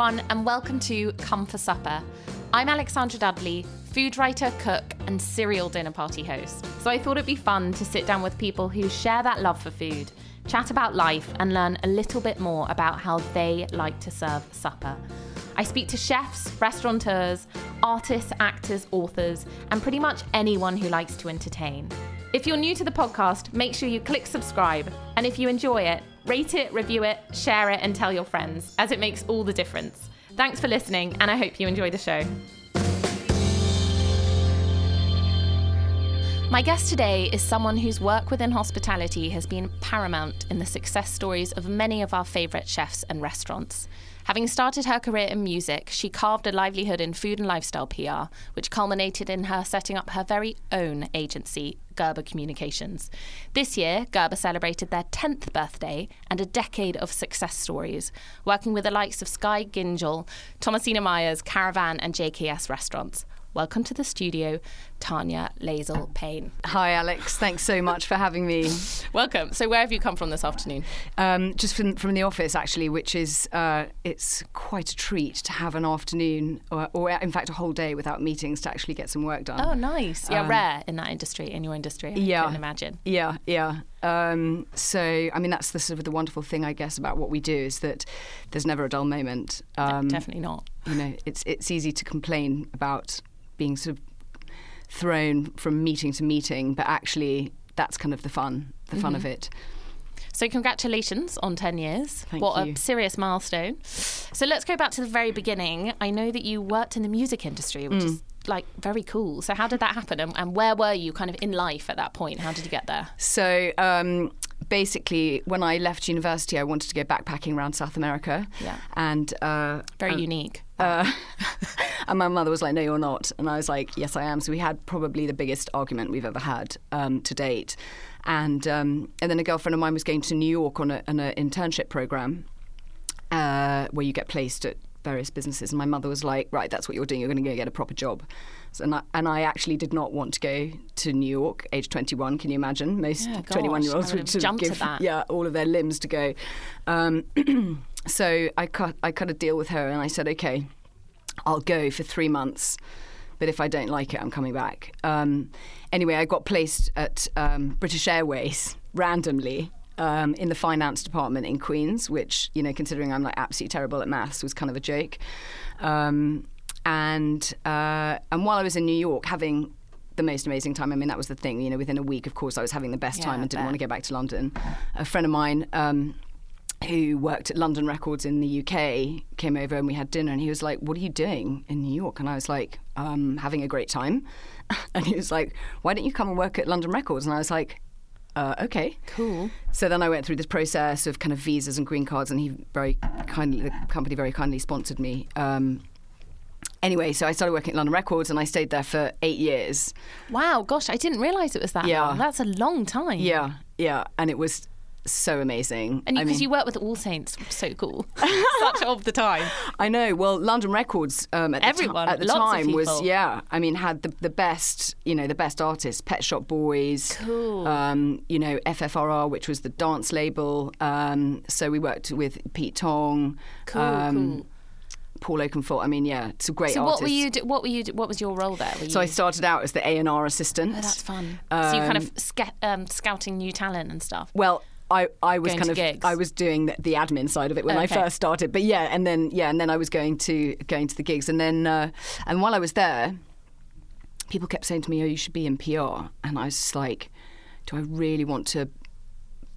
Everyone, and welcome to Come for Supper. I'm Alexandra Dudley, food writer, cook, and serial dinner party host. So I thought it'd be fun to sit down with people who share that love for food, chat about life, and learn a little bit more about how they like to serve supper. I speak to chefs, restaurateurs, artists, actors, authors, and pretty much anyone who likes to entertain. If you're new to the podcast, make sure you click subscribe. And if you enjoy it, rate it, review it, share it, and tell your friends, as it makes all the difference. Thanks for listening, and I hope you enjoy the show. My guest today is someone whose work within hospitality has been paramount in the success stories of many of our favourite chefs and restaurants. Having started her career in music, she carved a livelihood in food and lifestyle PR, which culminated in her setting up her very own agency, Gerber Communications. This year, Gerber celebrated their 10th birthday and a decade of success stories, working with the likes of Skye Gyngell, Thomasina Miers, Caravan, and JKS restaurants. Welcome to the studio, Tanya Lazell-Payne. Hi, Alex. Thanks so much for having me. Welcome. So, where have you come from this afternoon? Um, just from, from the office, actually, which is uh, it's quite a treat to have an afternoon, or, or in fact, a whole day without meetings to actually get some work done. Oh, nice. Yeah, Um, rare in that industry, in your industry. I Yeah. can imagine. Yeah, yeah. Um, so, I mean, that's the sort of the wonderful thing, I guess, about what we do is that there's never a dull moment. Um, Definitely not. you know, it's it's easy to complain about being sort of thrown from meeting to meeting, but actually, that's kind of the fun, the fun of it. So, congratulations on 10 years. Thank what you. a serious milestone. So, let's go back to the very beginning. I know that you worked in the music industry, which Mm. is like very cool. So, how did that happen? And, and where were you kind of in life at that point? How did you get there? So um, basically, when I left university, I wanted to go backpacking around South America. Yeah. And uh, Very unique. Uh, and my mother was like, "No, you're not," and I was like, "Yes, I am." So we had probably the biggest argument we've ever had um, to date. And um, and then a girlfriend of mine was going to New York on, a, on an internship program uh, where you get placed at various businesses. And my mother was like, right, that's what you're doing. You're going to go get a proper job. So, and, I, and I actually did not want to go to New York, age 21. Can you imagine? Most Yeah, gosh, 21 year olds would sort of jumped at give that. yeah all of their limbs to go. Um, so I cut I cut a deal with her, and I said, okay, I'll go for three months. But if I don't like it, I'm coming back. Um, anyway, I got placed at um, British Airways randomly um, in the finance department in Queens, which, you know, considering I'm like absolutely terrible at maths, was kind of a joke. Um, and uh, and while I was in New York, having the most amazing time. I mean, that was the thing. You know, within a week, of course, I was having the best Yeah, time and didn't want to go back to London. A friend of mine. Um, who worked at London Records in the UK came over and we had dinner and he was like, What are you doing in New York? And I was like, um, having a great time. And he was like, Why don't you come and work at London Records? And I was like, uh, okay. Cool. So then I went through this process of kind of visas and green cards, and he very kindly, the company very kindly sponsored me. Um, anyway, so I started working at London Records, and I stayed there for eight years. Wow, gosh, I didn't realise it was that Yeah. long. That's a long time. Yeah, yeah, and it was so amazing. And because mean- you work with All Saints, so cool. Such of the time. I know. Well, London Records um, at Everyone, the, ti- at the time was yeah. I mean, had the, the best you know the best artists, Pet Shop Boys, Cool. um, you know FFRR, which was the dance label. Um, so we worked with Pete Tong, Cool, um, cool. Paul Oakenfold. I mean, yeah, it's a great So artist. what were you? Do, what were you? do- What was your role there? So I started out as the A and R assistant. Oh, that's fun. so you kind Um, of sca- um, scouting new talent and stuff. Well, I, I was kind of gigs. I was doing the, the admin side of it when I first started, but yeah, and then yeah, and then I was going to going to the gigs, and then uh, and while I was there, people kept saying to me, "Oh, you should be in PR," and I was like, "Do I really want to?"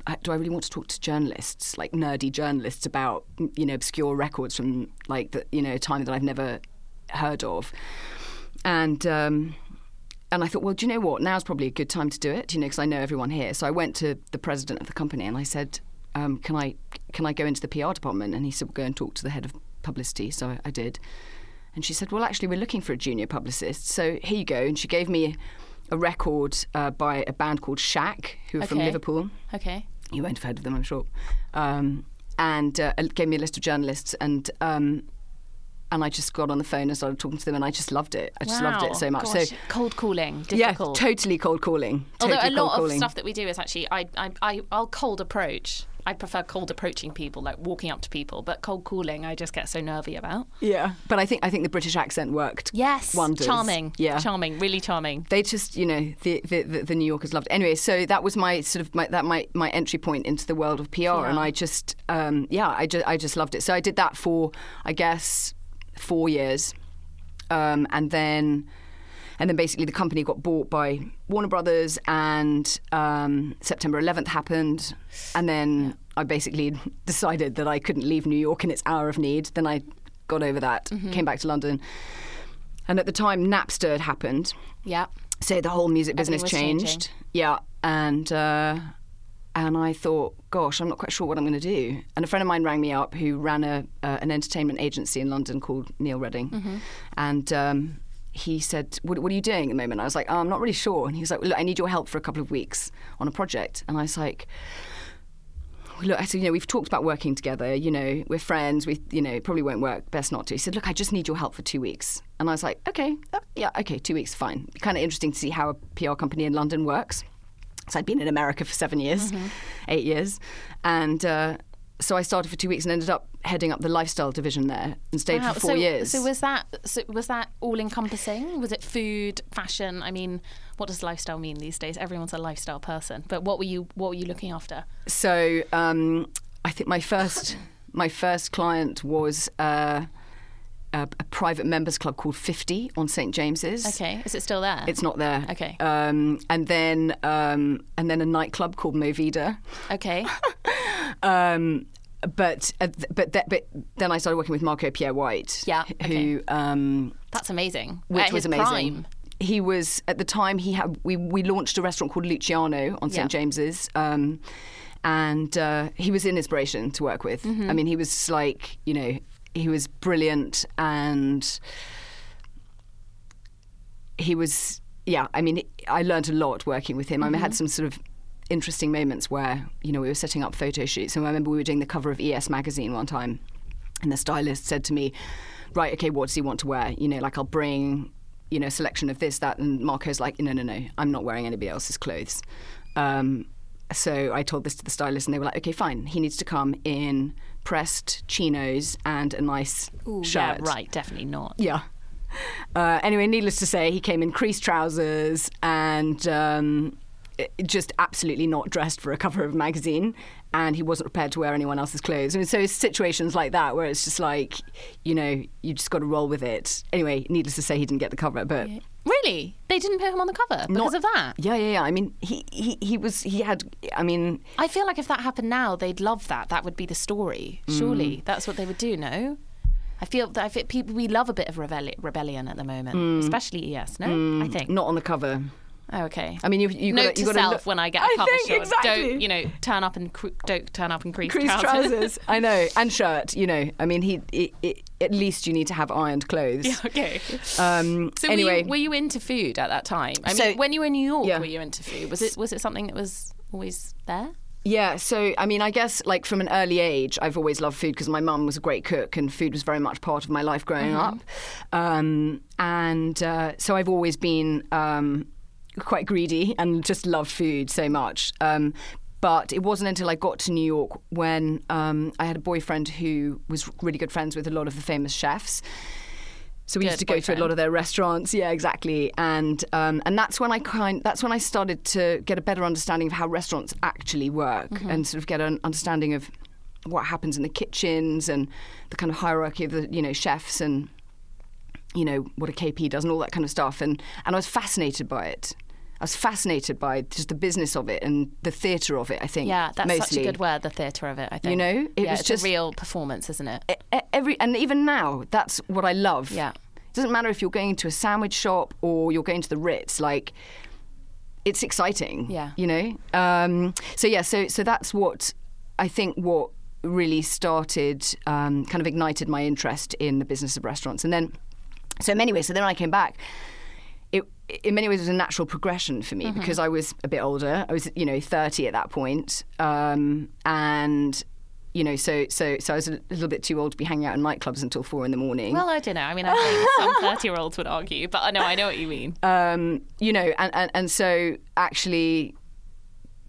I- Do I really want to talk to journalists, like nerdy journalists, about you know obscure records from like the you know time that I've never heard of? And um, and I thought, well, do you know what? Now's probably a good time to do it, you know, because I know everyone here. So I went to the president of the company and I said, um, can I can I go into the PR department? And he said, well, go and talk to the head of publicity. So I, I did. And she said, well, actually, we're looking for a junior publicist. So here you go. And she gave me a record uh, by a band called Shack, who are from Liverpool. Okay. You won't have heard of them, I'm sure. Um, and uh, gave me a list of journalists, and um, and I just got on the phone and started talking to them, and I just loved it. I just loved it so much. Gosh, so cold calling, yeah, totally cold calling. Although totally a lot of calling. stuff that we do is actually, I, I, I, I'll cold approach. I prefer cold approaching people, like walking up to people. But cold calling, I just get so nervy about. Yeah, but I think I think the British accent worked. Yes, wonders. charming. Yeah, charming, really charming. they just you know the, the the New Yorkers loved it. anyway so that was my sort of my, that my my entry point into the world of PR and I just um, yeah I just I just loved it so I did that for I guess four years um, and then and then basically the company got bought by Warner Brothers and um, September 11th happened and then I basically decided that I couldn't leave New York in its hour of need then I got over that Mm-hmm. came back to London and at the time Napster had happened Yeah. so the whole music business changed. changing. Yeah, and uh, and I thought, gosh, I'm not quite sure what I'm going to do. And a friend of mine rang me up who ran a uh, an entertainment agency in London called Neil Reading, Mm-hmm. and. Um, he said, what, "What are you doing at the moment?" I was like, oh, "I'm not really sure." And he was like, "Look, I need your help for a couple of weeks on a project." And I was like, look, I said, you know, we've talked about working together. You know, we're friends. We, you know, probably won't work. Best not to. He said, look, I just need your help for two weeks. And I was like, okay, uh, yeah, okay, two weeks, fine. Kind of interesting to see how a PR company in London works. So I'd been in America for seven years, eight years, and uh, so I started for two weeks and ended up heading up the lifestyle division there and stayed Wow, for four so, years. So was that so was that all encompassing? Was it food, fashion? I mean, what does lifestyle mean these days? Everyone's a lifestyle person. But what were you what were you looking after? So um, I think my first my first client was uh, a, a private members club called Fifty on St James's. Okay, is it still there? It's not there. Okay. Um, and then um, and then a nightclub called Movida. okay. Um, but uh, but th- but then I started working with Marco Pierre White. Yeah, Who um, That's amazing. which At was amazing. prime. He was at the time he had we we launched a restaurant called Luciano on St Yeah. James's. Um, and uh, he was an inspiration to work with. Mm-hmm. I mean, he was like, you know, he was brilliant and he was, yeah, I mean, I learned a lot working with him. I, mean, I Mm-hmm. had some sort of interesting moments where, you know, we were setting up photo shoots. And I remember we were doing the cover of ES magazine one time, and the stylist said to me, right, okay, what does he want to wear? You know, like I'll bring, you know, a selection of this, that. And Marco's like, no, no, no, I'm not wearing anybody else's clothes. Um, so I told this to the stylist, and they were like, okay, fine. He needs to come in pressed chinos and a nice Ooh, shirt. Yeah, right. Definitely not. Yeah. Uh, anyway, needless to say, he came in creased trousers and um, just absolutely not dressed for a cover of a magazine. And he wasn't prepared to wear anyone else's clothes. Mean, so situations like that where it's just like, you know, you just got to roll with it. Anyway, needless to say, he didn't get the cover, but. Really? They didn't put him on the cover because Not- of that? Yeah, yeah, yeah. I mean, he, he, he was, he had, I mean, I feel like if that happened now, they'd love that. That would be the story. Mm. Surely that's what they would do. No, I feel that I feel people we love a bit of rebelli- rebellion at the moment, especially ES. No, I think. Mm. not on the cover. Oh, okay. I mean, you, you Note got to self look, when I get a cover shot. Exactly. Don't you know? Turn up and don't turn up in creased, creased trousers. trousers. I know, and shirt. You know, I mean, he, he, he- at least you need to have ironed clothes. Yeah, okay. Um, So anyway, were, you, were you into food at that time? I So- mean, when you were in New York, Yeah. were you into food? Was it was it something that was always there? yeah. So I mean, I guess like from an early age, I've always loved food because my mum was a great cook, and food was very much part of my life growing up. Um, and uh, so I've always been. Um, quite greedy and just loved food so much. Um, but it wasn't until I got to New York when um, I had a boyfriend who was really good friends with a lot of the famous chefs. So we Good used to go to a lot of their restaurants. Yeah, exactly. And um, and that's when I kind that's when I started to get a better understanding of how restaurants actually work Mm-hmm. and sort of get an understanding of what happens in the kitchens and the kind of hierarchy of the you know chefs and you know what a KP does and all that kind of stuff. And and I was fascinated by it. I was fascinated by just the business of it and the theatre of it. I think. Yeah, that's mostly. such a good word. The theatre of it. I think. You know, it yeah, was it's just- a real performance, isn't it? Every and even now, that's what I love. Yeah. It doesn't matter if you're going to a sandwich shop or you're going to the Ritz. Like, it's exciting. Yeah. You know. Um, so yeah. So so that's what I think. What really started, um, kind of ignited my interest in the business of restaurants, and then. So in many ways, so then I came back. In many ways, it was a natural progression for me Mm-hmm. because I was a bit older. I was, you know, thirty at that point, um, and you know, so so so I was a little bit too old to be hanging out in nightclubs until four in the morning. Well, I don't know. I mean, I think some 30 year olds would argue, but I know, I know what you mean. um, you know, and, and, and so actually,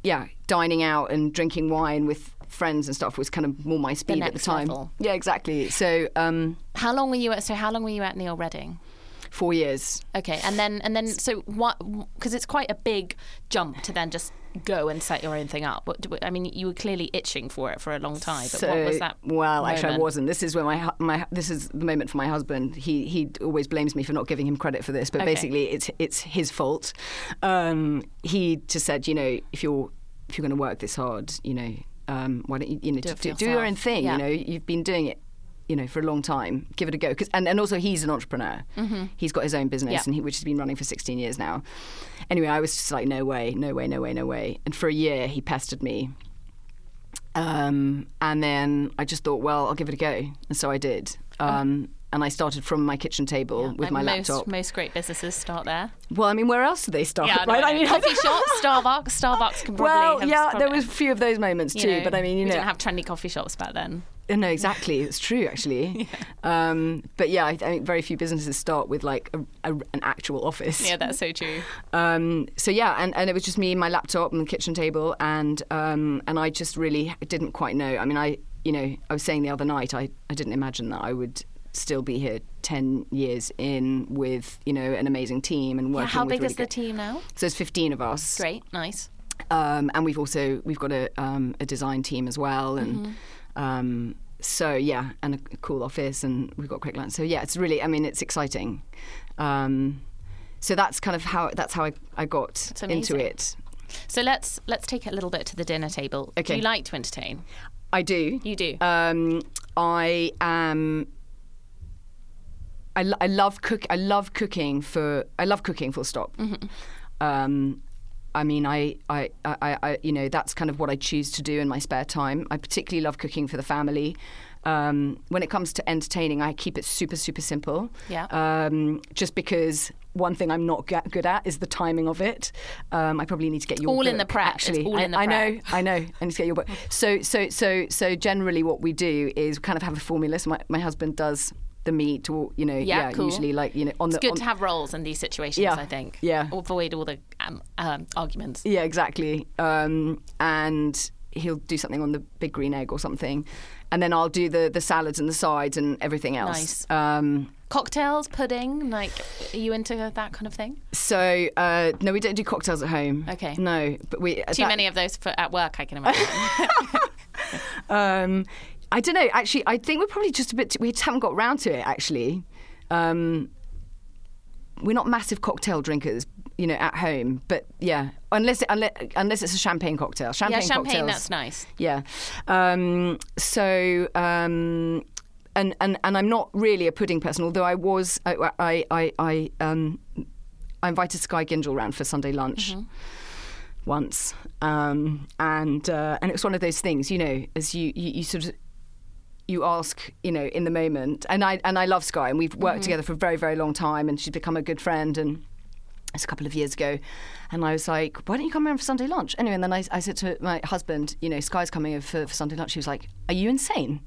yeah, dining out and drinking wine with friends and stuff was kind of more my speed at the time. level. Yeah, exactly. So um, How long were you at? So, how long were you at Neil Reading? Four years. Okay, and then and then so what? Because it's quite a big jump to then just go and set your own thing up. I mean, you were clearly itching for it for a long time. But So, what was that? well, actually, I wasn't. This is where my my this is the moment for my husband. He he always blames me for not giving him credit for this, but Okay. basically, it's it's his fault. Um, he just said, you know, if you're if you're going to work this hard, you know, um, why don't you you know Do do, do, do your own thing? Yeah. You know, you've been doing it. You know, for a long time, give it a go. 'Cause- and, and also, he's an entrepreneur. He's got his own business, Mm-hmm. Yeah. and he, which has been running for 16 years now. Anyway, I was just like, no way, no way, no way, no way. And for a year, he pestered me um, and then I just thought, well, I'll give it a go. And so I did. Um, and I started from my kitchen table with Like my most, laptop. Most great businesses start there. Well, I mean, where else do they start? Yeah, right? no. I mean, coffee shops, Starbucks. Starbucks can probably. Well, yeah, there was a few of those moments too. know, but I mean, you we know, didn't have trendy coffee shops back then. Uh, No, exactly. It's true, actually. um, but yeah, I, think very few businesses start with like a, a, an actual office. Yeah, that's so true. Um, so yeah, and, and it was just me, my laptop, and the kitchen table, and um, and I just really didn't quite know. I mean, I you know, I was saying the other night, I, I didn't imagine that I would still be here ten years in with you know an amazing team and working. Yeah, how big really is the great- team now? So it's 15 of us. Great, nice. Um, and we've also we've got a um, a design team as well, and Mm-hmm. Um, so yeah, and a cool office, and we've got quick lunch. So yeah, it's really, I mean, it's exciting. Um, so that's kind of how that's how I, I got into it. So let's let's take it a little bit to the dinner table. Do Okay. you like to entertain? I do. You do. Um, I am. I, I love cook. I love cooking for. I love cooking. Full stop. Mm-hmm. Um, I mean, I, I, I, I, you know, that's kind of what I choose to do in my spare time. I particularly love cooking for the family. Um, when it comes to entertaining, I keep it super, super simple. Yeah. Um, just because one thing I'm not ga- good at is the timing of it. Um, I probably need to get your all in the book, prep. It's Actually, all I, in the I know. I know. I need to get your book. So, so, so, so generally, what we do is kind of have a formula. So my, my husband does the meat, or you know, Yeah, cool. usually like you know on it's the. good on- to have roles in these situations. Yeah, I think. yeah. Avoid all the um, um, arguments. Yeah, exactly. Um, and he'll do something on the big green egg or something, and then I'll do the the salads and the sides and everything else. Nice. Um, Cocktails, pudding. Like, are you into that kind of thing? so uh, no, we don't do cocktails at home. Okay. No, but we Too that- many of those for, at work, I can imagine. Um, I don't know. Actually, I think we're probably just a bit. we haven't got round to it. Actually, um, we're not massive cocktail drinkers, you know, at home. But yeah, unless unless, unless it's a champagne cocktail. Champagne yeah, champagne. cocktails. That's nice. Yeah. Um, so. Um, and, and, and I'm not really a pudding person, although I was. I I I, I, um, I invited Skye Gyngell round for Sunday lunch once, um, and uh, and it was one of those things, you know, as you, you, you sort of you ask, you know, in the moment, and I and I love Skye, and we've worked together for a very very long time, and she's become a good friend, and it's a couple of years ago, and I was like, why don't you come around for Sunday lunch? Anyway, and then I, I said to my husband, you know, Skye's coming over for, for Sunday lunch. He was like, are you insane?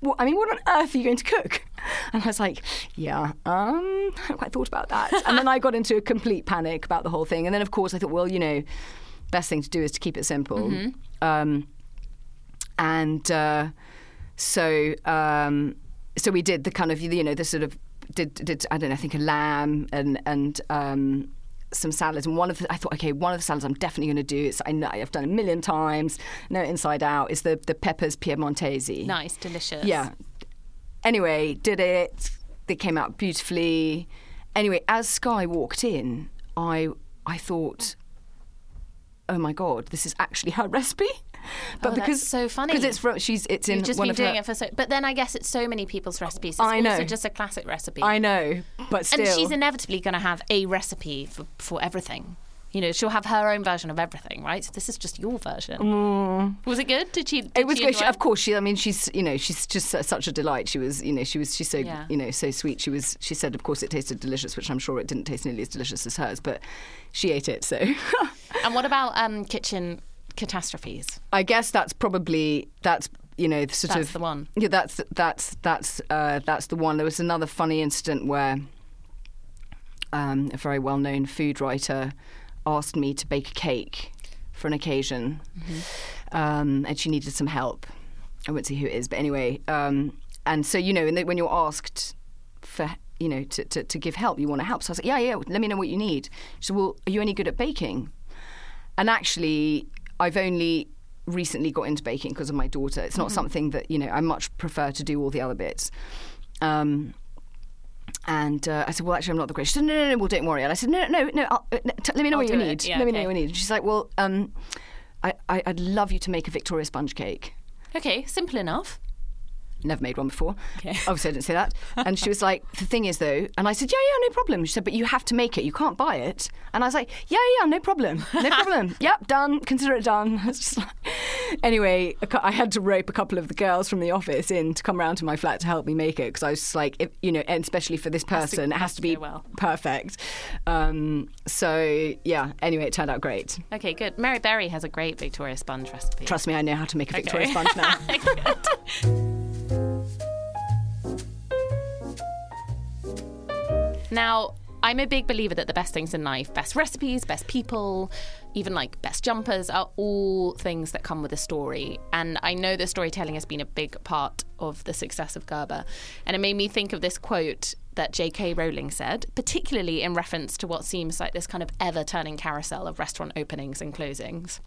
What, I mean, what on earth are you going to cook? And I was like, yeah, um, I haven't quite thought about that. and then I got into a complete panic about the whole thing. And then, of course, I thought, well, you know, best thing to do is to keep it simple. Um, and uh, so, um, so we did the kind of, you know, the sort of did did I don't know, I think a lamb and and um, some salads. And one of the, I thought, okay, one of the salads I'm definitely going to do. It's I know I've done a million times. No, inside out is the the peppers piemontese. Nice, delicious. Yeah. Anyway, did it. They came out beautifully. Anyway, as Skye walked in, I I thought, oh my god, this is actually her recipe. But Oh, that's because so funny. because it's from she's it's in You've just one been of doing her, it for so. But then I guess it's so many people's recipes. It's I also know. just a classic recipe. I know, but still, And she's inevitably going to have a recipe for, for everything. You know, she'll have her own version of everything, right? This is just your version. Was it good? Did she? Did Mm. it was she good. She, of course, she. I mean, she's you know she's just such a delight. She was you know she was she's so Yeah. you know so sweet. She was she said of course it tasted delicious, which I'm sure it didn't taste nearly as delicious as hers, but she ate it. So And what about um, kitchen catastrophes? I guess that's probably that's you know sort That's of the one. Yeah, that's that's that's uh, that's the one. There was another funny incident where um, a very well-known food writer asked me to bake a cake for an occasion, um, and she needed some help. I won't say who it is, but anyway. Um, and so you know, when you're asked for you know to, to, to give help, you want to help. So I was like, yeah, yeah. Let me know what you need. She said, well, are you any good at baking? And actually, I've only recently got into baking because of my daughter. It's not something that you know I much prefer to do all the other bits. Um, and uh, I said, "Well, actually, I'm not the greatest." She said, "No, no, no, well, don't worry." And I said, "No, no, no. I'll, uh, no t- let me know I'll what you it. need. Yeah, let me know what you need." She's like, "Well, um, I, I, I'd love you to make a Victoria sponge cake." Okay, simple enough. Never made one before. Okay. Obviously, I didn't say that. And she was like, "The thing is, though," and I said, "Yeah, yeah, no problem." She said, "But you have to make it. You can't buy it." And I was like, "Yeah, yeah, no problem, no problem. yep, done. Consider it done." It's just like... Anyway, I had to rope a couple of the girls from the office in to come round to my flat to help me make it because I was just like, if, you know, and especially for this person, it has to be well. perfect. Um, so yeah. Anyway, it turned out great. Okay, good. Mary Berry has a great Victoria sponge recipe. Trust me, I know how to make a Victoria Okay. sponge now. Now, I'm a big believer that the best things in life, best recipes, best people, even like best jumpers, are all things that come with a story. And I know that storytelling has been a big part of the success of Gerber. And it made me think of this quote that J.K. Rowling said, particularly in reference to what seems like this kind of ever turning carousel of restaurant openings and closings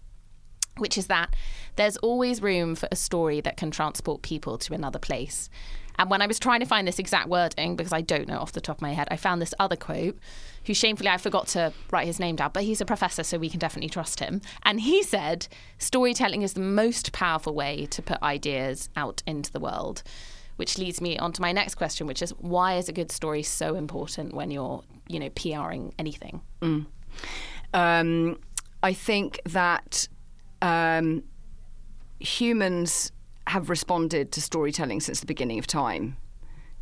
which is that there's always room for a story that can transport people to another place. And when I was trying to find this exact wording, because I don't know off the top of my head, I found this other quote, who shamefully I forgot to write his name down, but he's a professor, so we can definitely trust him. And he said, storytelling is the most powerful way to put ideas out into the world. Which leads me on to my next question, which is why is a good story so important when you're, you know, PRing anything? Um, I think that um, humans have responded to storytelling since the beginning of time.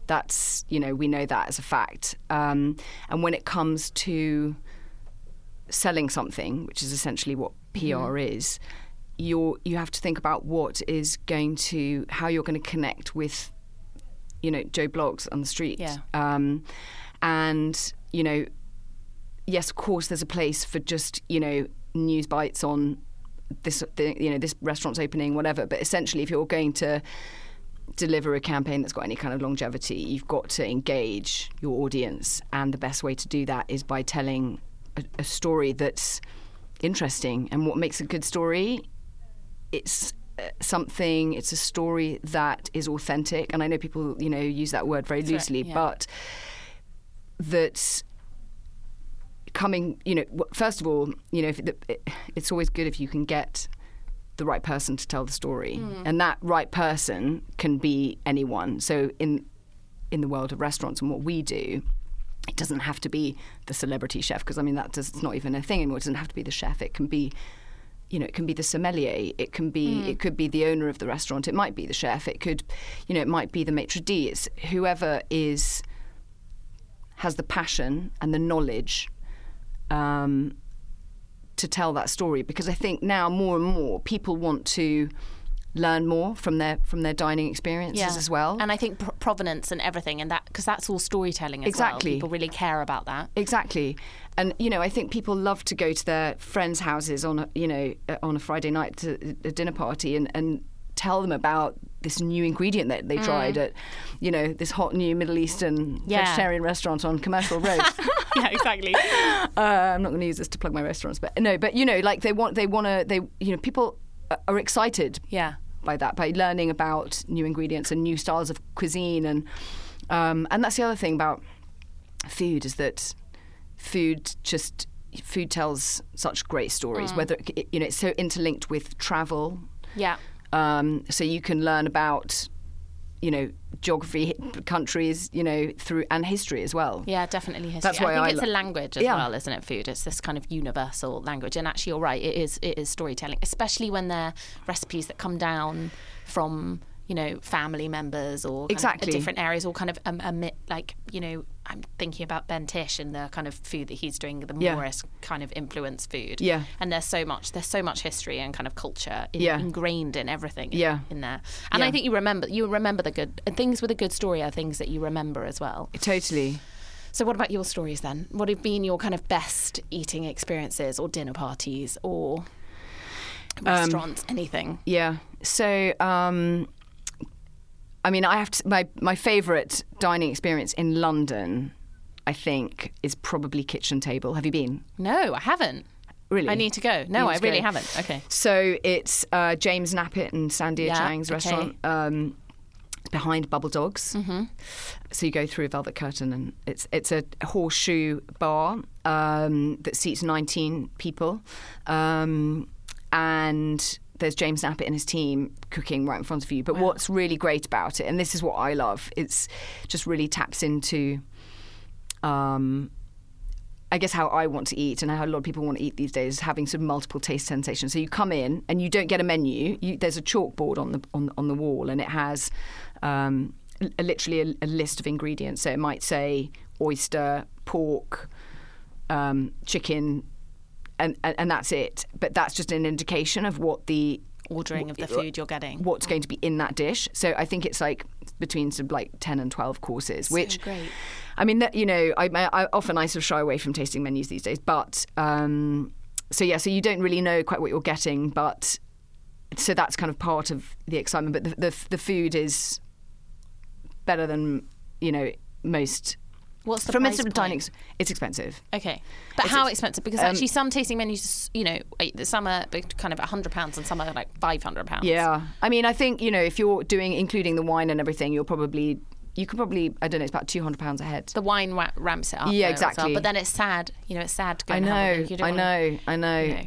That's, you know, we know that as a fact. Um, and when it comes to selling something, which is essentially what PR is, you're, you have to think about what is going to, how you're going to connect with, you know, Joe Bloggs on the street. Yeah. Um, and, you know, yes, of course, there's a place for just you know news bites on this, the, you know, this restaurant's opening, whatever. But essentially, if you're going to deliver a campaign that's got any kind of longevity, you've got to engage your audience, and the best way to do that is by telling a, a story that's interesting. And what makes a good story? It's uh, something. It's a story that is authentic, and I know people, you know, use that word very right, loosely, yeah. but that coming, you know, first of all, you know, the, it, it's always good if you can get the right person to tell the story, mm. and that right person can be anyone. So in in the world of restaurants and what we do. It doesn't have to be the celebrity chef because I mean that does, it's not even a thing anymore. It doesn't have to be the chef. It can be, you know, it can be the sommelier. It can be mm. it could be the owner of the restaurant. It might be the chef. It could, you know, it might be the maitre d'. It's whoever is has the passion and the knowledge um, to tell that story because I think now more and more people want to learn more from their from their dining experiences as well. And I think pro- provenance and everything, and that because that's all storytelling as Exactly. well. People really care about that. Exactly, and you know, I think people love to go to their friends' houses on a you know uh, on a Friday night to a dinner party and and tell them about this new ingredient that they tried at you know this hot new Middle Eastern Mm. Yeah. vegetarian restaurant on Commercial Road. yeah, exactly. uh, I'm not going to use this to plug my restaurants, but no, but you know, like they want they want to they you know people are excited yeah. by that by learning about new ingredients and new styles of cuisine and um, and that's the other thing about food is that food just food tells such great stories whether it, you know it's so interlinked with travel Yeah. Um, so you can learn about, you know, geography, countries, you know, through and history as well. Yeah, definitely history. That's why I think I it's a language as Yeah. well, isn't it? Food. It's this kind of universal language, and actually, you're right. It is. It is storytelling, especially when they're recipes that come down from you know family members or Exactly. different areas, or kind of um, like you know. I'm thinking about Ben Tish and the kind of food that he's doing, the Yeah. Moorish kind of influenced food. Yeah. and there's so much. There's so much history and kind of culture in, Yeah. ingrained in everything. in- Yeah. in there, and I think you remember. You remember the good things with a good story are things that you remember as well. Totally. So, what about your stories then? What have been your kind of best eating experiences, or dinner parties, or restaurants, anything? Yeah. So, um, I mean, I have to, my my favourite dining experience in London, I think, is probably Kitchen Table. Have you been? No, I haven't. Really? I need to go. No, I really go. haven't. Okay. So it's uh, James Knappett and Sandia Yeah, Chang's okay. restaurant. Um, behind Bubble Dogs, mm-hmm. so you go through a velvet curtain, and it's it's a horseshoe bar um, that seats 19 people, um, and there's James Knappett and his team cooking right in front of you. But what's really great about it, and this is what I love, it's just really taps into. Um, I guess how I want to eat and how a lot of people want to eat these days having sort of multiple taste sensations. So you come in and you don't get a menu. You, there's a chalkboard on the on, on the wall and it has um, a, literally a, a list of ingredients. So it might say oyster, pork, um, chicken, and, and and that's it. But that's just an indication of what the Ordering of the food you're getting. what's going to be in that dish. So I think it's like between sort of like ten and twelve courses, which great. I mean, that, you know, I, I often I sort of shy away from tasting menus these days, but um, so yeah, so you don't really know quite what you're getting, but so that's kind of part of the excitement. But the the, the food is better than you know most. What's the from price of dining? It's expensive. Okay, but It's how ex- expensive? Because um, actually, some tasting menus, you know, some are kind of hundred pounds and some are like five hundred pounds. Yeah, I mean, I think you know if you're doing including the wine and everything, you're probably you could probably I don't know, it's about two hundred pounds a head. the wine wa- ramps it up. Yeah, as well. exactly. But then it's sad. You know, it's sad to go. I know, it. You don't I wanna- know, I know. you know.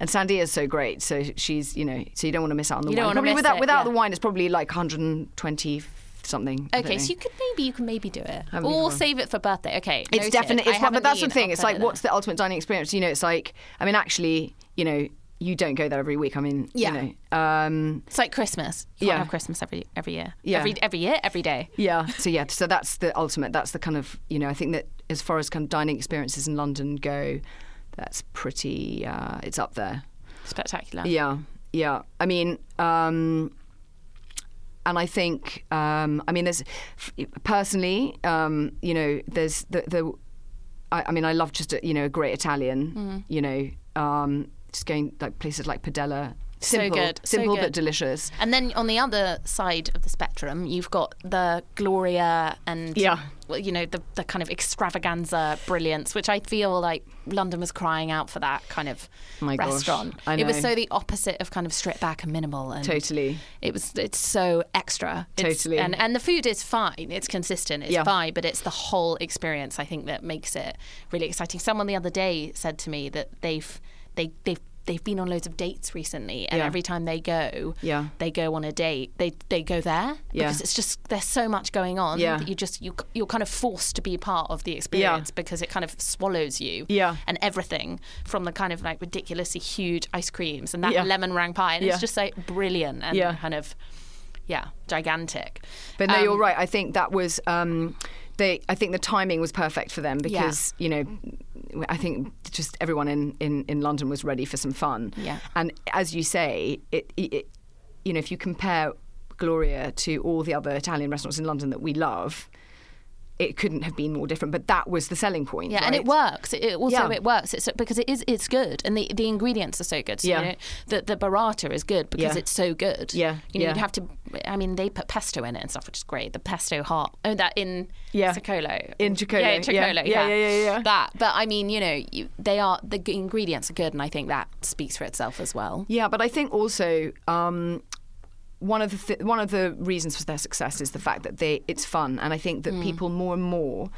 And Sandia's so great, so she's you know, so you don't want to miss out on the You don't wine. Probably without it, without yeah. the wine, it's probably like 120 something. I don't Okay, so you could maybe you can maybe do it, or save it for birthday. Okay, it's definitely it's but haven't that's the thing. I'll It's like what's the ultimate dining experience? You know, it's like I mean, actually, you know, you don't go there every week. I mean, Yeah. you know, um, It's like Christmas. You Yeah. have Christmas every every year. Yeah. Every every year, every day. yeah. So yeah, so that's the ultimate. That's the kind of you know, I think that as far as kind of dining experiences in London go, that's pretty. Uh, it's up there. Spectacular. Yeah, yeah. I mean, um, and I think, um, I mean, there's personally, um, you know, there's the the. I, I mean, I love just a, you know a great Italian. Mm-hmm. You know, um, just going like places like Padella. So Simple, good, so simple good. but delicious. And then on the other side of the spectrum, you've got the Gloria and Yeah. well, you know the the kind of extravaganza brilliance, which I feel like London was crying out for that kind of oh My gosh, restaurant. I It was so the opposite of kind of stripped back and minimal and Totally. It was it's so extra. It's- Totally. and and the food is fine. It's consistent. It's Yeah. fine, but it's the whole experience I think that makes it really exciting. Someone the other day said to me that they've they they've they've been on loads of dates recently and Yeah. every time they go Yeah. they go on a date they they go there Yeah. because it's just there's so much going on Yeah. that you just you you're kind of forced to be part of the experience because it kind of swallows you Yeah. and everything from the kind of like ridiculously huge ice creams and that Yeah. lemon meringue pie and Yeah. it's just like brilliant and Yeah. kind of yeah gigantic But no, Um, you're right. I think that was. Um, they, I think the timing was perfect for them because you know, I think just everyone in, in, in London was ready for some fun. Yeah. And as you say, it, it, it you know, if you compare Gloria to all the other Italian restaurants in London that we love, it couldn't have been more different. But that was the selling point. Yeah, and it works. It, also Yeah. it works. It's because it is it's good, and the, the ingredients are so good. So, Yeah. you know, the the burrata is good because Yeah. it's so good. Yeah, you know, yeah. you'd have to. I mean, they put pesto in it and stuff, which is great. The pesto heart. Oh, that in Yeah. Circolo. In Circolo, Yeah, in yeah. Circolo. Yeah, yeah, yeah, yeah. That, but I mean, you know, you, they are the ingredients are good, and I think that speaks for itself as well. Yeah, but I think also um, one of the th- one of the reasons for their success is the fact that they it's fun, and I think Mm. that people more and more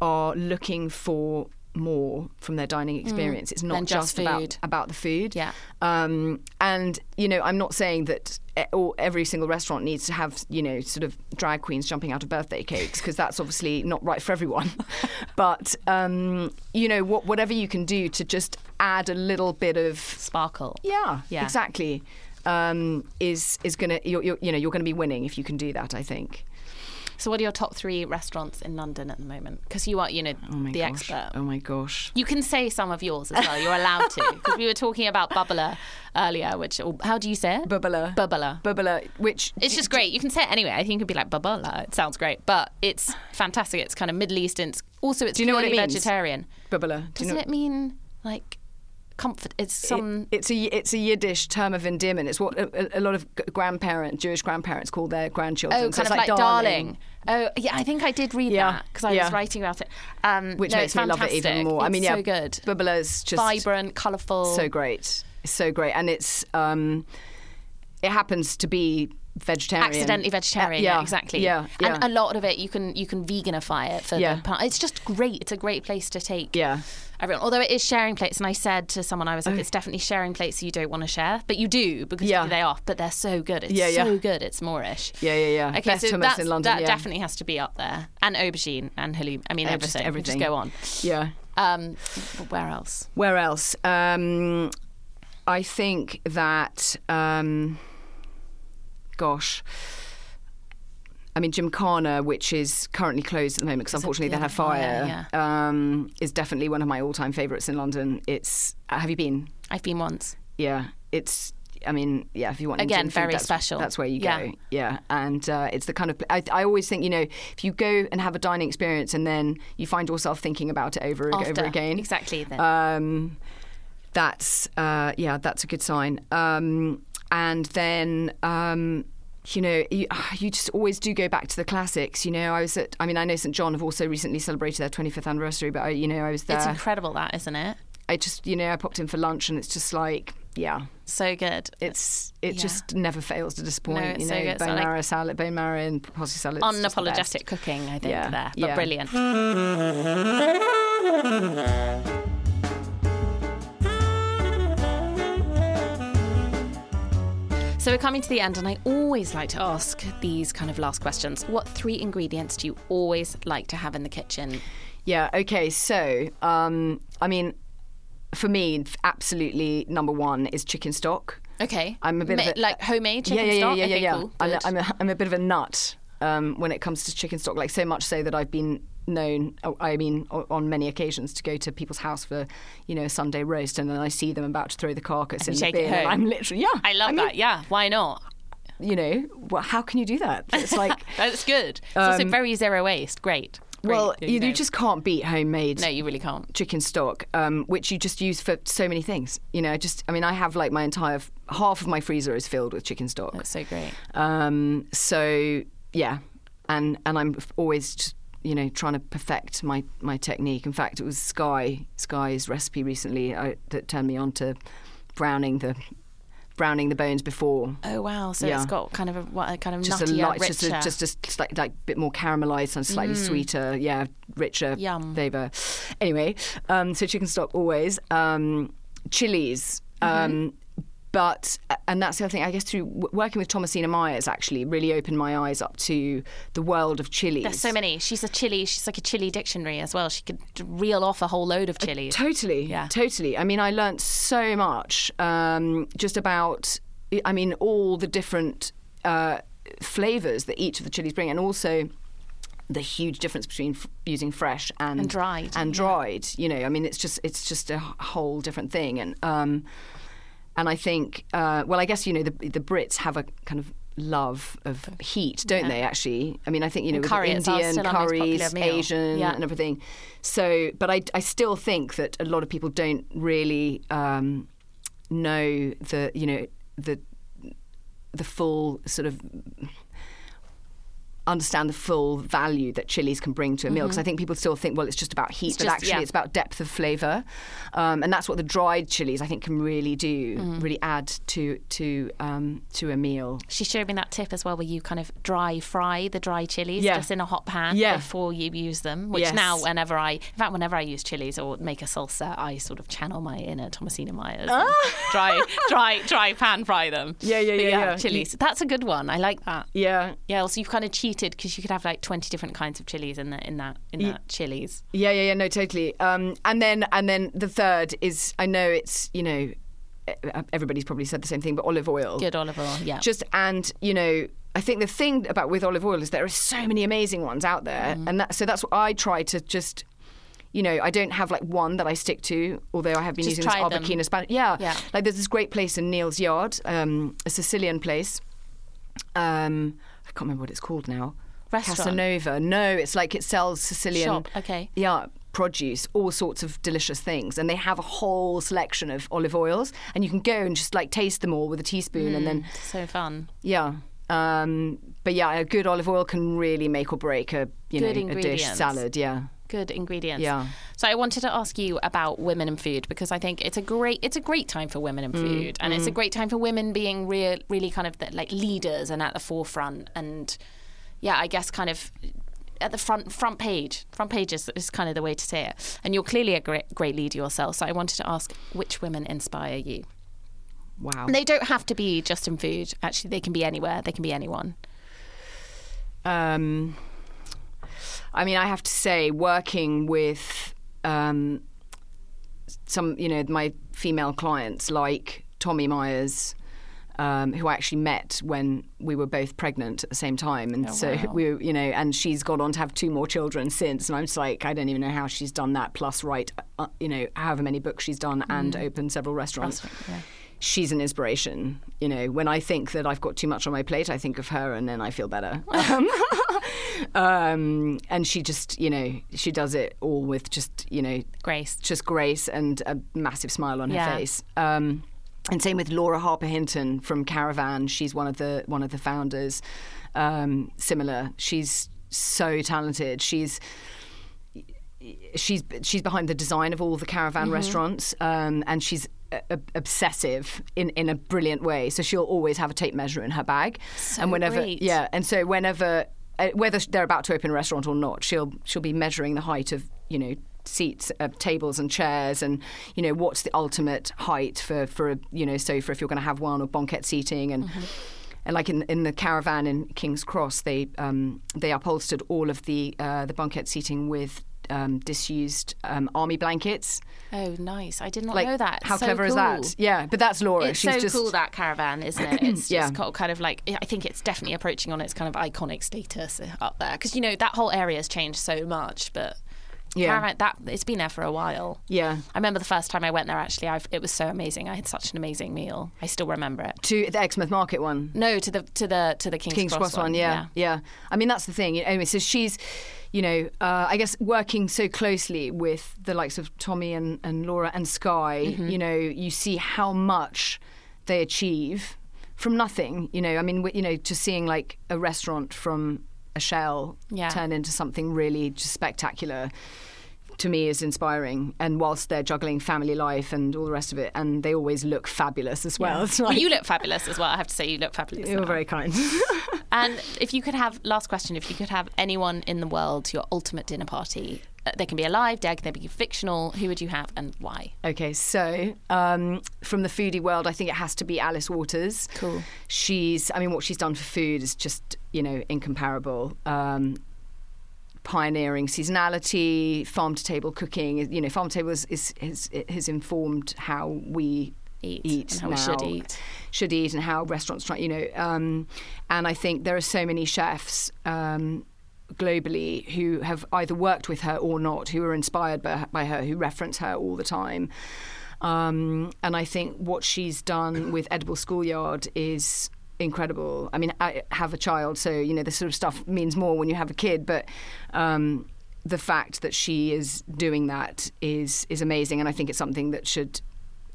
are looking for more from their dining experience. It's not Mm. Than just about about the food. Yeah. Um, and you know, I'm not saying that all, every single restaurant needs to have you know sort of drag queens jumping out of birthday cakes because that's obviously not right for everyone. but um, you know, what, whatever you can do to just add a little bit of Sparkle. yeah, Yeah. exactly. Um, is is gonna you're, you're, you know you're gonna be winning if you can do that. I think. So, what are your top three restaurants in London at the moment? Because you are, you know, Oh the gosh. expert. Oh my gosh. You can say some of yours as well. You're allowed to. Because we were talking about Bubala earlier, which, or how do you say it? Bubala. Bubala. Bubala, which It's just great. You can say it anyway. I think it could be like Bubala. It sounds great. But it's fantastic. It's kind of Middle Eastern. It's, also, it's Do you know what it means? vegetarian. bubala. Do Doesn't know- it mean like comfort? It's It- some. it's a it's a Yiddish term of endearment. It's what a, a lot of grandparents, Jewish grandparents call their grandchildren. Oh, So kind it's of like, darling. Oh, yeah, I think I did read Yeah, that because I yeah. was writing about it. Um, which no, makes it's me love it even fantastic. more. I mean, yeah, so good, Bubala's just vibrant, colourful. so great, so great, and it's um, it happens to be vegetarian, accidentally vegetarian. Uh, yeah, exactly. Yeah, yeah. And a lot of it, you can you can veganify it for Yeah. the part. It's just great. It's a great place to take. Yeah. Everyone, although it is sharing plates, and I said to someone, I was like, "It's definitely sharing plates you don't want to share, but you do because Yeah. they are. But they're so good. It's Yeah, yeah. so good. It's Moorish. Yeah, yeah, yeah. Okay, Best so that's, in London, that yeah. definitely has to be up there, and aubergine and halloumi. I mean, Uh, just everything. everything. Just go on. yeah. Um, where else? Where else? Um, I think that, um, gosh, I mean, Gymkhana, which is currently closed at the moment because unfortunately they had fire, yeah, Um, is definitely one of my all-time favourites in London. It's have you been? I've been once. Yeah, it's. I mean, yeah. If you want Again, food, very that's, special. That's where you Yeah. go. Yeah, and uh, it's the kind of. I, I always think you know if you go and have a dining experience and then you find yourself thinking about it over and over again. Exactly. Then. Um, that's uh, yeah, that's a good sign. Um, and then um, you know you, ah, you just always do go back to the classics. You know, I was at. I mean, I know St John have also recently celebrated their 25th anniversary, but I, you know, I was there. it's incredible, that isn't it? I just you know I popped in for lunch and it's just like yeah. So good. It's it Yeah. just never fails to disappoint. No, it's you so know, good. So, bone like- salad, bone marrow and parsley salad. it's just the best. Unapologetic cooking, I think, Yeah, there. But yeah. brilliant. So we're coming to the end, and I always like to ask these kind of last questions. What three ingredients do you always like to have in the kitchen? Yeah. Okay. So, um, I mean, for me, absolutely number one is chicken stock. Okay. I'm a bit of a- like homemade chicken yeah, yeah, stock. yeah, yeah, okay, yeah. cool. I'm, a. I'm, a, I'm a bit of a nut um, when it comes to chicken stock. Like so much so that I've been known. I mean, on many occasions to go to people's house for, you know, a Sunday roast, and then I see them about to throw the carcass And in the bin, and. I'm literally yeah. I love mean, that. Yeah. Why not? You know, well, how can you do that? It's like. That's good. It's also Um, very zero waste. Great. Great, Well, you, you just can't beat homemade no, you really can't. chicken stock, um, which you just use for so many things. You know, I just I mean, I have like my entire half of my freezer is filled with chicken stock. That's so great. Um, so yeah, and and I'm always just you know trying to perfect my my technique. In fact, it was Skye Skye's recipe recently uh, that turned me on to browning the browning the bones before. Oh wow! So Yeah. it's got kind of a what a kind of Just a light, richer. just a, just a slight, like bit more caramelized and slightly sweeter, yeah, richer Yum. flavour. Anyway, um, so chicken stock always, um, chilies, um, but and that's the other thing. I guess through working with Thomasina Miers, actually, really opened my eyes up to the world of chilies. There's so many. She's a chili. She's like a chili dictionary as well. She could reel off a whole load of chilies. Totally, Yeah. totally. I mean, I learnt so much um, just about, I mean, all the different uh, flavours that each of the chilies bring, and also the huge difference between f- using fresh and, And dried, And yeah. dried, you know, I mean, it's just it's just a whole different thing, and um, and I think, uh, well, I guess you know the the Brits have a kind of love of heat, don't Yeah. they? Actually, I mean, I think you know curry, the it's our- Indian curries. Asian, Yeah. and everything. So, but I I still think that a lot of people don't really um, know the you know the the full sort of understand the full value that chilies can bring to a meal because I think people still think well it's just about heat Mm-hmm. It's but just- actually yeah. it's about depth of flavor um, and that's what the dried chilies I think can really do Mm-hmm. really add to to um, to a meal She showed me that tip as well, where you kind of dry fry the dry chilies Yeah. just in a hot pan Yeah. before you use them. Which Yes. now, whenever I, in fact, whenever I use chilies or make a salsa, I sort of channel my inner Thomasina Miers, and dry, dry, dry pan fry them. Ah. Yeah, yeah, yeah, yeah. Chilies. That's a good one. I like that. yeah Yeah. Also, you've kind of cheated because you could have like twenty different kinds of chilies in the, in that in that chilies. Yeah, yeah, yeah, no, totally. Um, and then, and then the third is, I know it's, you know, everybody's probably said the same thing, but olive oil. Good olive oil. Yeah. Just and you know, I think the thing about with olive oil is there are so many amazing ones out there, Mm. and that, so that's what I try to just. You know, I don't have like one that I stick to, although I have been Just using this. Arbequina Spanish. Yeah. Yeah. like there's this great place in Neal's Yard, um, a Sicilian place. Um, can't remember what it's called now. Restaurant? Casanova. No, it's like it sells Sicilian. Shop, okay. Yeah, produce, all sorts of delicious things, and they have a whole selection of olive oils, and you can go and just like taste them all with a teaspoon, and then so fun. yeah. Um, but yeah, a good olive oil can really make or break a you Good know a dish salad. Yeah. Good ingredients. Yeah. So I wanted to ask you about women and food because I think it's a great it's a great time for women in Mm, food, and it's a great time for women being real, really kind of the, like leaders and at the forefront, and yeah, I guess kind of at the front front page. Front page is, is kind of the way to say it. And you're clearly a great great leader yourself. So I wanted to ask which women inspire you. Wow. And they don't have to be just in food. Actually, they can be anywhere. They can be anyone. Um, I mean, I have to say, working with um, some, you know, my female clients like Tommi Miers, um, who I actually met when we were both pregnant at the same time, and so we, were, you know, and she's gone on to have two more children since, and I'm just like, I don't even know how she's done that. Plus, write, uh, you know, however many books she's done, and opened several restaurants. Restaurant, yeah. She's an inspiration. You know, when I think that I've got too much on my plate, I think of her, and then I feel better. Um, um, and she just, you know, she does it all with just, you know, Grace. just grace and a massive smile on her Yeah. face. Um, and same with Laura Harper Hinton from Caravan. She's one of the one of the founders. Um, similar. She's so talented. She's she's she's behind the design of all the caravan Mm-hmm. restaurants, um, and she's obsessive in, in a brilliant way. So she'll always have a tape measure in her bag, So and whenever great. yeah, and so whenever uh, whether they're about to open a restaurant or not, she'll she'll be measuring the height of you know seats, uh, tables, and chairs, and you know what's the ultimate height for for a you know sofa if you're going to have one or banquette seating and. And like in, in the caravan in King's Cross, they um, they upholstered all of the uh, the banquette seating with um, disused um, army blankets. Oh, nice. I did not Like know that. how So clever is that? Yeah, but that's Laura. It's She's so just cool that caravan, isn't it? It's Yeah. just kind of like I think it's definitely approaching on its kind of iconic status up there because you know that whole area has changed so much, but Yeah. caravan that it's been there for a while. yeah I remember the first time I went there. Actually, I've, it was so amazing. I had such an amazing meal. I still remember it. to the Exmouth Market one. No, to the to the to the King's, King's Cross, one, yeah, yeah, I mean, that's the thing. Anyway, so she's, you know, uh, I guess working so closely with the likes of Tommi and, and Laura and Skye, Mm-hmm. you know, you see how much they achieve from nothing. You know, I mean, you know, just seeing like a restaurant from a shell Yeah. turn into something really just spectacular. To me, is inspiring, and whilst they're juggling family life and all the rest of it, and they always look fabulous as well. It's Well, you look fabulous as well. I have to say, you look fabulous. You're now. very kind. And if you could have last question, if you could have anyone in the world to your ultimate dinner party, uh, they can be alive, dead, they can be fictional. Who would you have and why? Okay, so um, from the foodie world, I think it has to be Alice Waters. Cool. She's, I mean, what she's done for food is just, you know, incomparable. Um, pioneering seasonality, farm to table cooking. You know, farm to table is, is, is, has informed how we Eat, eat and how we now, should eat. should eat, and how restaurants try. You know, um, and I think there are so many chefs. Um, globally who have either worked with her or not, who are inspired by, by her, who reference her all the time. Um, and I think what she's done with Edible Schoolyard is incredible. I mean, I have a child, so you know this sort of stuff means more when you have a kid, but. Um, the fact that she is doing that is is amazing, and I think it's something that should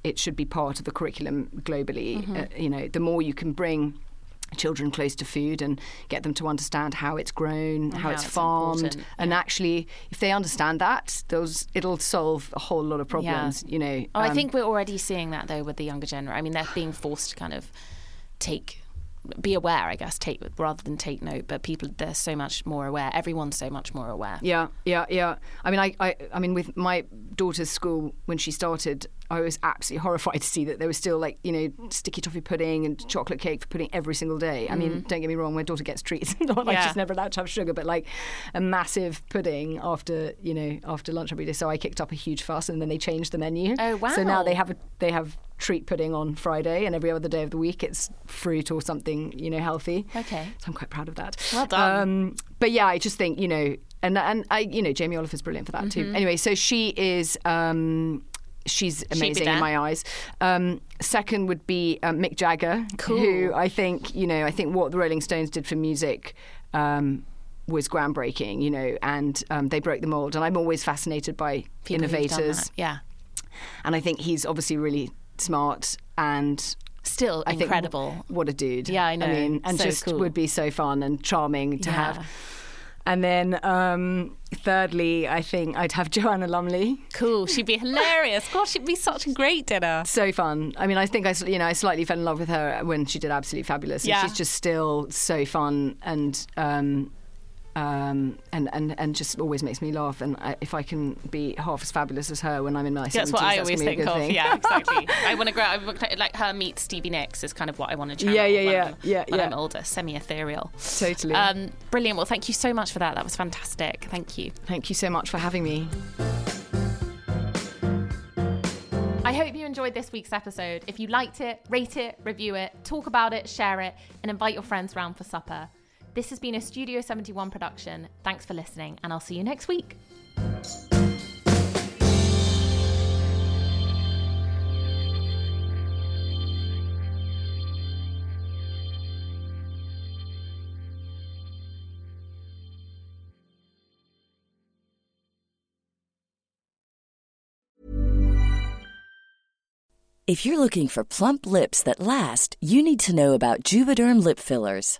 it should be part of the curriculum globally. Uh, you know, the more you can bring children close to food and get them to understand how it's grown, how, how it's it's farmed, and actually, if they understand that, those it'll solve a whole lot of problems. You know. Oh, I Um, think we're already seeing that though with the younger generation. I mean, they're being forced to kind of take, be aware, I guess, take rather than take note. But people, they're so much more aware. Everyone's so much more aware. Yeah, yeah, yeah. I mean, I, I, I mean, with my daughter's school when she started, I was absolutely horrified to see that there was still like you know sticky toffee pudding and chocolate cake for pudding every single day. I mean, don't get me wrong, my daughter gets treats, not like Yeah. she's never allowed to have sugar, but like a massive pudding after you know after lunch every day. So I kicked up a huge fuss, and then they changed the menu. Oh, wow! So now they have a, they have treat pudding on Friday, and every other day of the week it's fruit or something you know healthy. Okay. So I'm quite proud of that. Well done. Um, but yeah, I just think you know, and and I, you know, Jamie Oliver's brilliant for that Mm-hmm. too. Anyway, so she is. Um, She's amazing in my eyes. Um, second would be um, Mick Jagger, who I think you know. I think what the Rolling Stones did for music um, was groundbreaking, you know, and um, they broke the mold. And I'm always fascinated by People innovators. Yeah. and I think he's obviously really smart and Still I incredible. w- what a dude. Yeah, I know. I mean, and So just cool. would be so fun and charming to Yeah. have. And then, um, thirdly, I think I'd have Joanna Lumley. Cool. She'd be hilarious. Gosh, it'd be such a great dinner. So fun. I mean, I think I, you know, I slightly fell in love with her when she did Absolutely Fabulous. And Yeah. she's just still so fun and, um, um, and, and, and just always makes me laugh. And I, if I can be half as fabulous as her when I'm in my 70s, That's what I that's always think of. thing. Yeah, exactly. I want to grow. I want like her meets Stevie Nicks is kind of what I want to channel. Yeah, yeah, when yeah, I'm- yeah, When yeah. I'm older, semi-ethereal. Totally. Um, brilliant. Well, thank you so much for that. That was fantastic. Thank you. Thank you so much for having me. I hope you enjoyed this week's episode. If you liked it, rate it, review it, talk about it, share it, and invite your friends round for supper. This has been a Studio 71 production. Thanks for listening, and I'll see you next week. If you're looking for plump lips that last, you need to know about Juvederm lip fillers.